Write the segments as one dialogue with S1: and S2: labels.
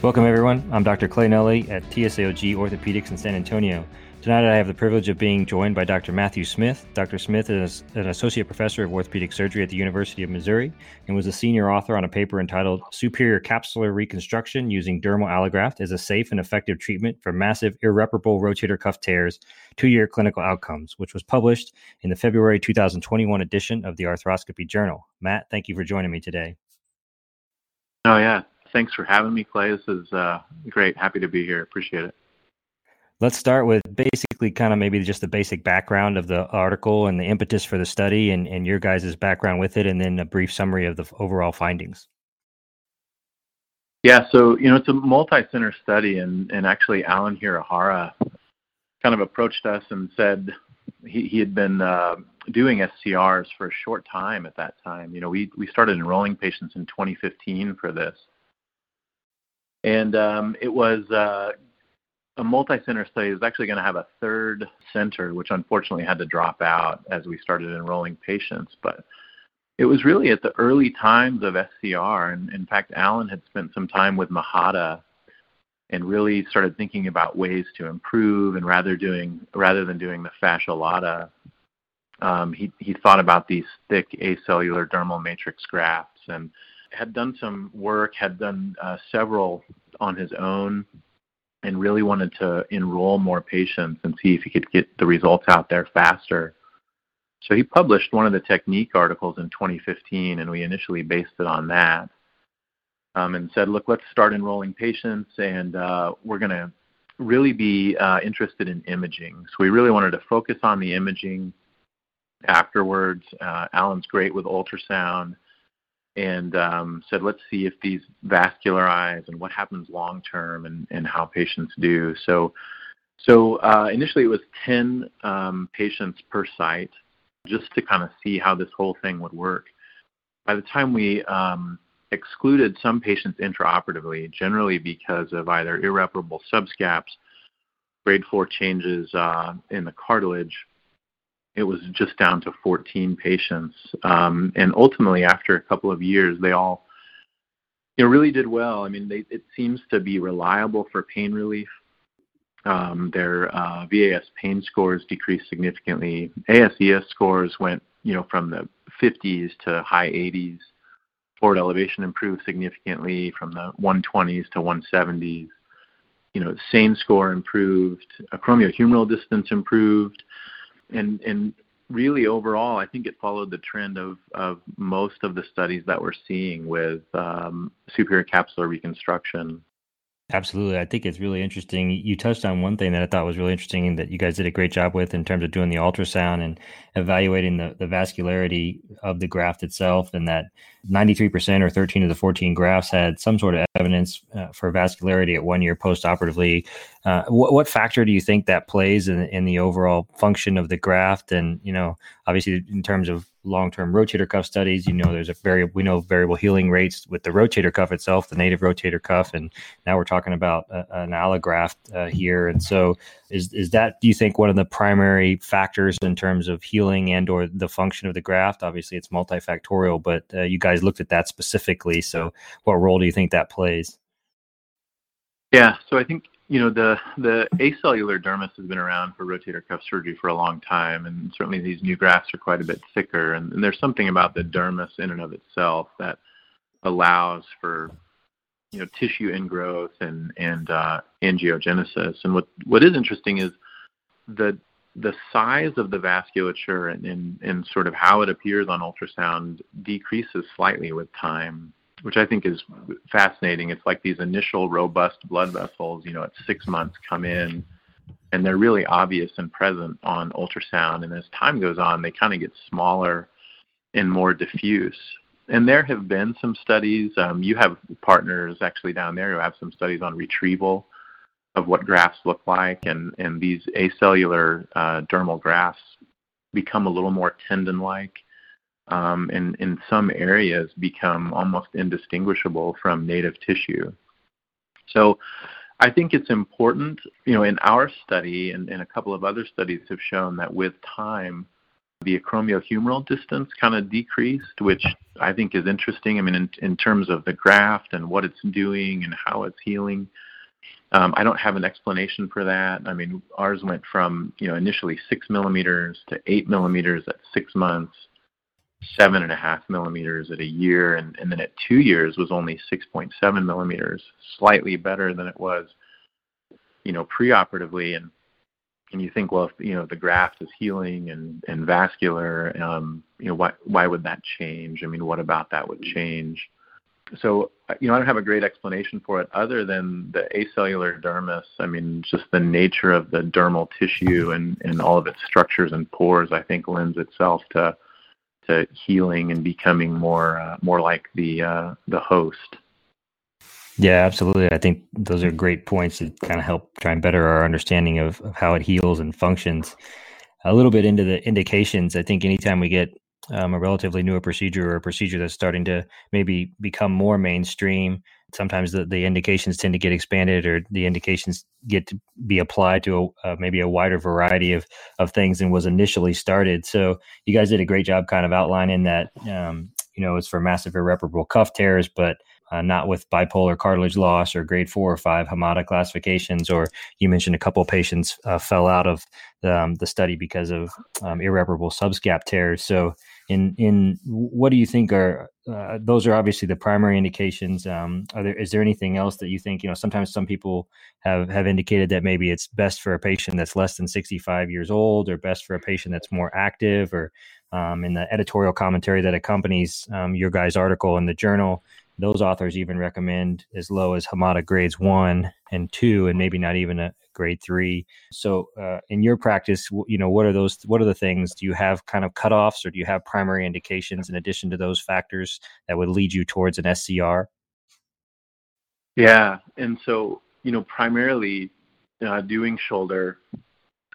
S1: Welcome, everyone. I'm Dr. Clay Nuelle at TSAOG Orthopedics in San Antonio. Tonight, I have the privilege of being joined by Dr. Matthew Smith. Dr. Smith is an associate professor of orthopedic surgery at the University of Missouri and was a senior author on a paper entitled Superior Capsular Reconstruction Using Dermal Allograft as a Safe and Effective Treatment for Massive Irreparable Rotator Cuff Tears Two Year Clinical Outcomes, which was published in the February 2021 edition of the Arthroscopy Journal. Matt, thank you for joining me today.
S2: Oh, yeah thanks for having me, Clay. This is uh, great. Happy to be here. Appreciate it.
S1: Let's start with basically kind of maybe just the basic background of the article and the impetus for the study and, and your guys' background with it, and then a brief summary of the overall findings.
S2: Yeah, so you know it's a multi-center study, and and actually Alan Hirahara kind of approached us and said he he had been uh, doing SCRs for a short time at that time. You know, we we started enrolling patients in 2015 for this, and um, it was uh, a multi-center study. It was actually going to have a third center, which unfortunately had to drop out as we started enrolling patients. But it was really at the early times of SCR, and in fact, Alan had spent some time with Mihata and really started thinking about ways to improve. And rather doing rather than doing the fascia lata, um, he he thought about these thick acellular dermal matrix grafts and had done some work, had done uh, several on his own, and really wanted to enroll more patients and see if he could get the results out there faster. So he published one of the technique articles in 2015, and we initially based it on that. Um, and said, look, let's start enrolling patients, and uh, we're going to really be uh, interested in imaging. So we really wanted to focus on the imaging afterwards. Uh, Alan's great with ultrasound and um, said, let's see if these vascularize and what happens long term and, and how patients do. So, so uh, initially it was 10 um, patients per site just to kind of see how this whole thing would work. By the time we um, excluded some patients intraoperatively, generally because of either irreparable subscaps, grade 4 changes uh, in the cartilage, it was just down to 14 patients. Um, and ultimately, after a couple of years, they all you know, really did well. I mean, they, it seems to be reliable for pain relief. Um, their uh, VAS pain scores decreased significantly. ASES scores went, you know, from the 50s to high 80s. Forward elevation improved significantly from the 120s to 170s. You know, SANE score improved. Acromion-humeral distance improved and and really overall, I think it followed the trend of, of most of the studies that we're seeing with um, superior capsular reconstruction.
S1: Absolutely. I think it's really interesting. You touched on one thing that I thought was really interesting and that you guys did a great job with in terms of doing the ultrasound and evaluating the, the vascularity of the graft itself, and that 93% or 13 of the 14 grafts had some sort of evidence uh, for vascularity at one year post operatively. Uh, what, what, factor do you think that plays in, in the overall function of the graft? And, you know, obviously, in terms of long-term rotator cuff studies. You know, there's a very we know variable healing rates with the rotator cuff itself, the native rotator cuff, and now we're talking about a, an allograft uh, here. And so, is is that do you think one of the primary factors in terms of healing and or the function of the graft? Obviously, it's multifactorial, but uh, you guys looked at that specifically. So, what role do you think that plays?
S2: Yeah, so I think you know the the acellular dermis has been around for rotator cuff surgery for a long time, and certainly these new grafts are quite a bit thicker. And, and there's something about the dermis in and of itself that allows for you know tissue ingrowth and and uh, angiogenesis. And what what is interesting is the the size of the vasculature and, and, and sort of how it appears on ultrasound decreases slightly with time which I think is fascinating. It's like these initial robust blood vessels, you know, at six months come in and they're really obvious and present on ultrasound. And as time goes on, they kind of get smaller and more diffuse. And there have been some studies. Um, you have partners actually down there who have some studies on retrieval of what grafts look like, and, and these acellular uh, dermal grafts become a little more tendon-like um, and in some areas become almost indistinguishable from native tissue. So I think it's important, you know, in our study and, and a couple of other studies have shown that with time, the acromion-humeral distance kind of decreased, which I think is interesting. I mean, in, in terms of the graft and what it's doing and how it's healing. Um, I don't have an explanation for that. I mean, ours went from you know initially six millimeters to eight millimeters at six months, seven and a half millimeters at a year, and, and then at two years was only 6.7 millimeters, slightly better than it was, you know, preoperatively. And and you think, well, if you know the graft is healing and and vascular, um, you know, why why would that change? I mean, what about that would change? So you know, I don't have a great explanation for it other than the acellular dermis. I mean, just the nature of the dermal tissue and and all of its structures and pores, I think, lends itself to to healing and becoming more uh, more like the uh, the host.
S1: Yeah, absolutely. I think those are great points that kind of help try and better our understanding of, of how it heals and functions. A little bit into the indications. I think anytime we get um, a relatively newer procedure or a procedure that's starting to maybe become more mainstream, sometimes the, the indications tend to get expanded or the indications get to be applied to a, uh, maybe a wider variety of, of things than was initially started. So you guys did a great job kind of outlining that, um, you know, it's for massive irreparable cuff tears, but uh, not with bipolar cartilage loss or grade four or five Hamada classifications. Or you mentioned a couple of patients uh, fell out of the, um, the study because of um, irreparable subscap tears. So, in in what do you think are uh, those are obviously the primary indications? Um, are there is there anything else that you think you know? Sometimes some people have have indicated that maybe it's best for a patient that's less than 65 years old, or best for a patient that's more active, or um, in the editorial commentary that accompanies um, your guys' article in the journal, those authors even recommend as low as Hamada grades one and two, and maybe not even a grade three. So, uh, in your practice, you know, what are those? What are the things? Do you have kind of cutoffs, or do you have primary indications in addition to those factors that would lead you towards an SCR?
S2: Yeah, and so you know, primarily uh, doing shoulder,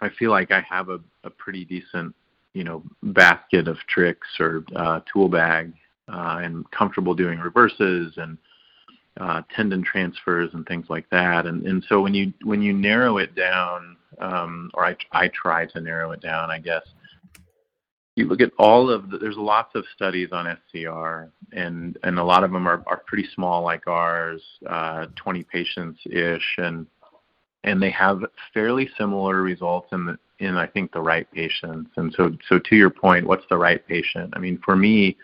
S2: I feel like I have a, a pretty decent, you know, basket of tricks or uh, tool bag uh, and comfortable doing reverses and uh, tendon transfers and things like that. And and so when you when you narrow it down, um, or I I try to narrow it down, I guess you look at all of the, there's lots of studies on SCR, and and a lot of them are are pretty small, like ours, uh, 20 patients ish, and and they have fairly similar results in the in I think the right patients. And so so to your point, what's the right patient? I mean, for me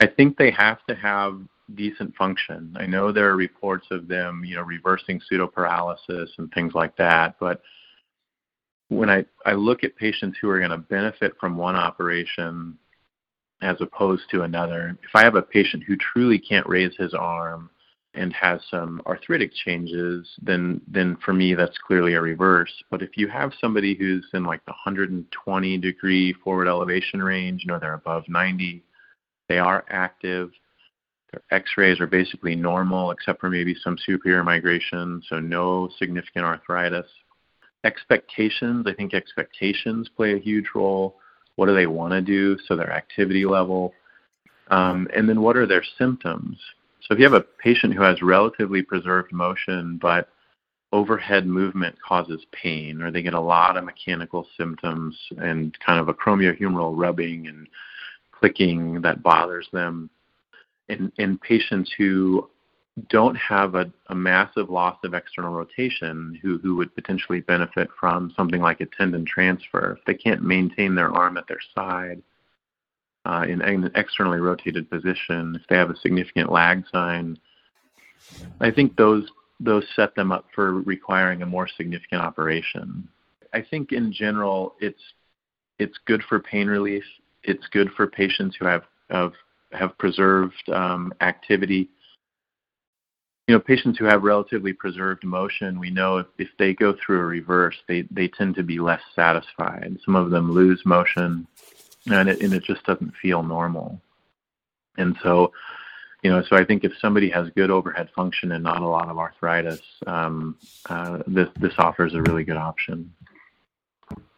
S2: I think they have to have decent function. I know there are reports of them, you know, reversing pseudoparalysis and things like that, but when I, I look at patients who are going to benefit from one operation as opposed to another, if I have a patient who truly can't raise his arm and has some arthritic changes, then then for me that's clearly a reverse. But if you have somebody who's in like the 120 degree forward elevation range, you know, they're above 90, they are active. Their x-rays are basically normal except for maybe some superior migration, so no significant arthritis. Expectations, I think expectations play a huge role. What do they want to do? So their activity level. Um, and then what are their symptoms? So if you have a patient who has relatively preserved motion, but overhead movement causes pain, or they get a lot of mechanical symptoms and kind of acromion-humeral rubbing and clicking that bothers them. In, in patients who don't have a, a massive loss of external rotation, who, who would potentially benefit from something like a tendon transfer, if they can't maintain their arm at their side uh, in an externally rotated position, if they have a significant lag sign, I think those those set them up for requiring a more significant operation. I think in general, it's it's good for pain relief it's good for patients who have have, have preserved um, activity. You know, patients who have relatively preserved motion, we know if, if they go through a reverse, they, they tend to be less satisfied. Some of them lose motion, and it, and it just doesn't feel normal. And so, you know, so I think if somebody has good overhead function and not a lot of arthritis, um, uh, this this offers a really good option.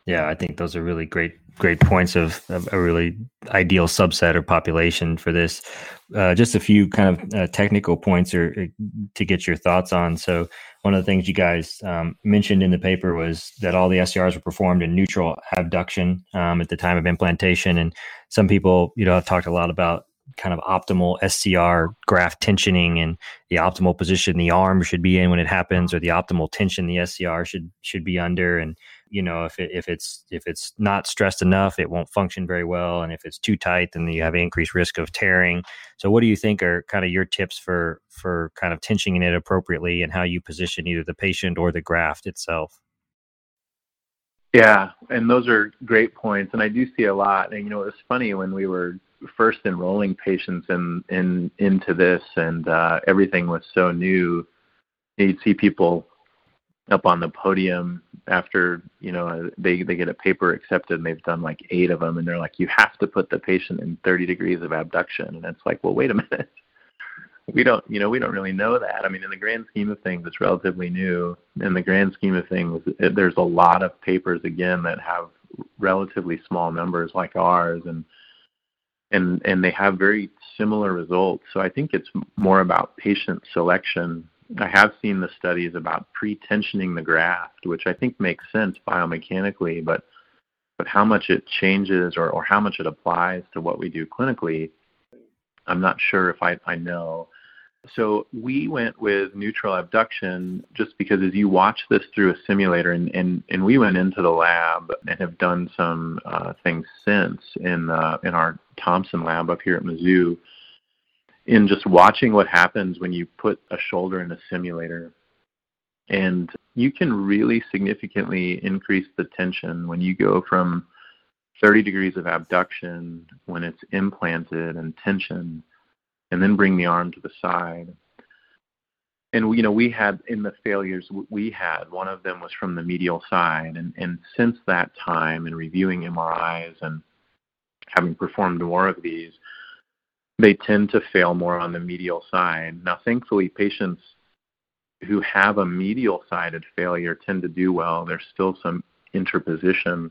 S1: Yeah, I think those are really great great points of, of a really ideal subset or population for this. Uh, just a few kind of uh, technical points or, or, to get your thoughts on. So one of the things you guys um, mentioned in the paper was that all the SCRs were performed in neutral abduction um, at the time of implantation, and some people, you know, have talked a lot about kind of optimal SCR graft tensioning and the optimal position the arm should be in when it happens, or the optimal tension the SCR should should be under. And you know, if it, if it's if it's not stressed enough, it won't function very well, and if it's too tight, then you have increased risk of tearing. So, what do you think are kind of your tips for for kind of tensioning it appropriately, and how you position either the patient or the graft itself?
S2: Yeah, and those are great points, and I do see a lot. And you know, it was funny when we were first enrolling patients in in into this, and uh, everything was so new. You'd see people up on the podium after you know uh, they they get a paper accepted and they've done like eight of them, and they're like, you have to put the patient in 30 degrees of abduction, and it's like, well, wait a minute. We don't, you know, we don't really know that. I mean, in the grand scheme of things, it's relatively new. In the grand scheme of things, there's a lot of papers again that have relatively small numbers like ours, and and and they have very similar results. So I think it's more about patient selection. I have seen the studies about pre-tensioning the graft, which I think makes sense biomechanically, but but how much it changes or, or how much it applies to what we do clinically, I'm not sure if I, I know. So we went with neutral abduction just because as you watch this through a simulator, and, and, and we went into the lab and have done some uh, things since in uh, in our Thompson lab up here at Mizzou, in just watching what happens when you put a shoulder in a simulator. And you can really significantly increase the tension when you go from 30 degrees of abduction when it's implanted and tension and then bring the arm to the side. And you know, we had in the failures we had, one of them was from the medial side, and and since that time, in reviewing MRIs and having performed more of these, they tend to fail more on the medial side. Now, thankfully, patients who have a medial sided failure tend to do well. There's still some interposition,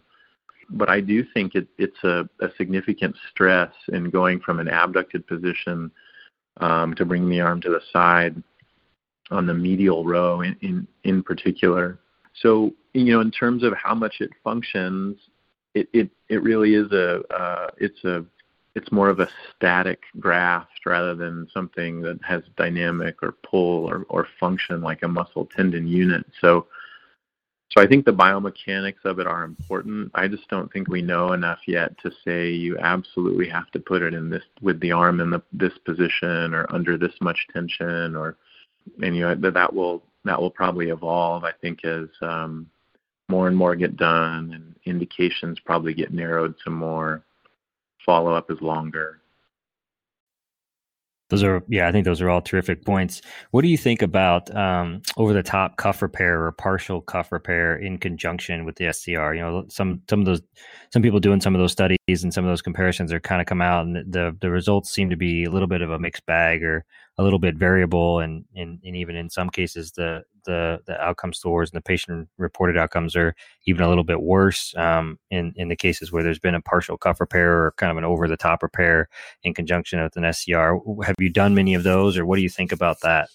S2: but I do think it, it's a, a significant stress in going from an abducted position um, to bring the arm to the side on the medial row in, in, in particular. So, you know, in terms of how much it functions, it, it, it really is a, uh, it's a, it's more of a static graft rather than something that has dynamic or pull or, or function like a muscle tendon unit. So, so I think the biomechanics of it are important. I just don't think we know enough yet to say you absolutely have to put it in this with the arm in the, this position or under this much tension or and you know that that will that will probably evolve. I think as um, more and more get done and indications probably get narrowed some more. Follow up is longer.
S1: Those are, yeah, I think those are all terrific points. What do you think about um, over the top cuff repair or partial cuff repair in conjunction with the SCR? You know, some some of those, some people doing some of those studies and some of those comparisons are kind of come out, and the the results seem to be a little bit of a mixed bag or a little bit variable, and and, and even in some cases the the the outcome scores and the patient reported outcomes are even a little bit worse um, in in the cases where there's been a partial cuff repair or kind of an over the top repair in conjunction with an SCR. Have you done many of those, or what do you think about that?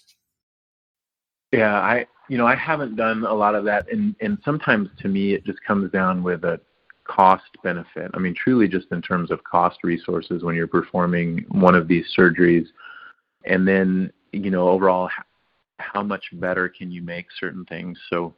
S2: Yeah, I you know I haven't done a lot of that, and and sometimes to me it just comes down with a cost benefit. I mean, truly just in terms of cost resources when you're performing one of these surgeries, and then you know overall how much better can you make certain things. So,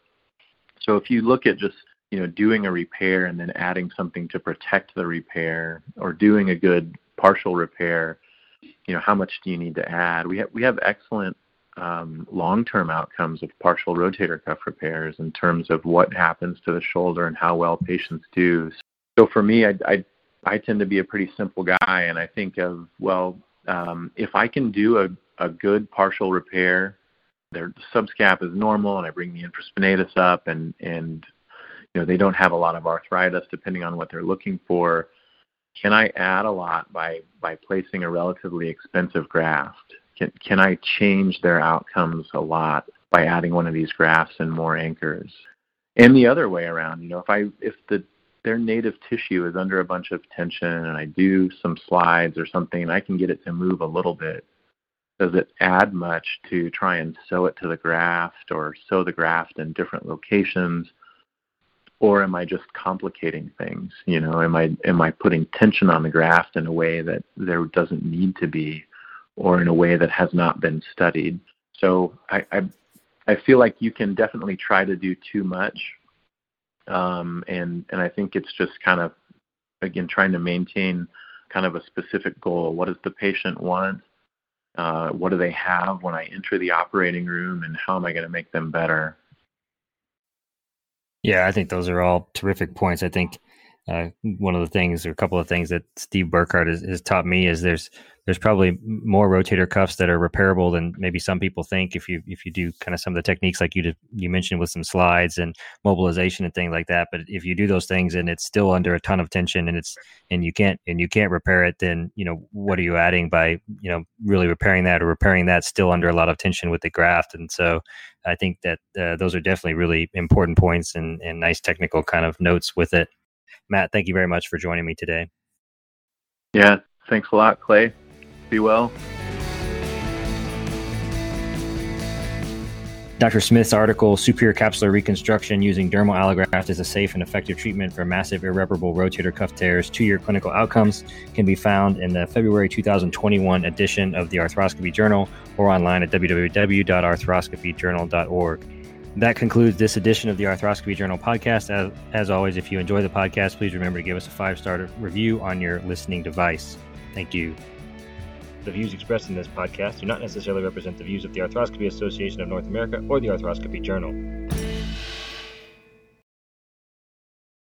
S2: so if you look at just you know doing a repair and then adding something to protect the repair, or doing a good partial repair, you know how much do you need to add? We have we have excellent um, long-term outcomes of partial rotator cuff repairs in terms of what happens to the shoulder and how well patients do. So for me, I, I, I tend to be a pretty simple guy, and I think of well, um, if I can do a, a good partial repair their subscap is normal and I bring the infraspinatus up and and you know they don't have a lot of arthritis depending on what they're looking for can I add a lot by by placing a relatively expensive graft? Can can I change their outcomes a lot by adding one of these grafts and more anchors? And the other way around you know if I if the their native tissue is under a bunch of tension and I do some slides or something I can get it to move a little bit does it add much to try and sew it to the graft or sew the graft in different locations? or am I just complicating things? You know, am I am I putting tension on the graft in a way that there doesn't need to be, or in a way that has not been studied? So I I, I feel like you can definitely try to do too much, um, and and I think it's just kind of again trying to maintain kind of a specific goal. What does the patient want? Uh, what do they have when I enter the operating room, and how am I going to make them better?
S1: Yeah, I think those are all terrific points. I think uh, one of the things, or a couple of things that Steve Burkhart has, has, taught me is there's there's probably more rotator cuffs that are repairable than maybe some people think if you if you do kind of some of the techniques like you did, you mentioned with some slides and mobilization and things like that. But if you do those things and it's still under a ton of tension and it's and you can't and you can't repair it, then you know what are you adding by you know really repairing that or repairing that still under a lot of tension with the graft? And so I think that uh, those are definitely really important points and and nice technical kind of notes with it. Matt, thank you very much for joining me today.
S2: Yeah, thanks a lot, Clay. Be well.
S1: Dr. Smith's article, Superior Capsular Reconstruction Using Dermal Allograft as a Safe and Effective Treatment for Massive Irreparable Rotator Cuff Tears, Two Year Clinical Outcomes, can be found in the February 2021 edition of the Arthroscopy Journal or online at www.arthroscopyjournal.org. That concludes this edition of the Arthroscopy Journal podcast. As, as always, if you enjoy the podcast, please remember to give us a five star review on your listening device. Thank you. The views expressed in this podcast do not necessarily represent the views of the Arthroscopy Association of North America or the Arthroscopy Journal.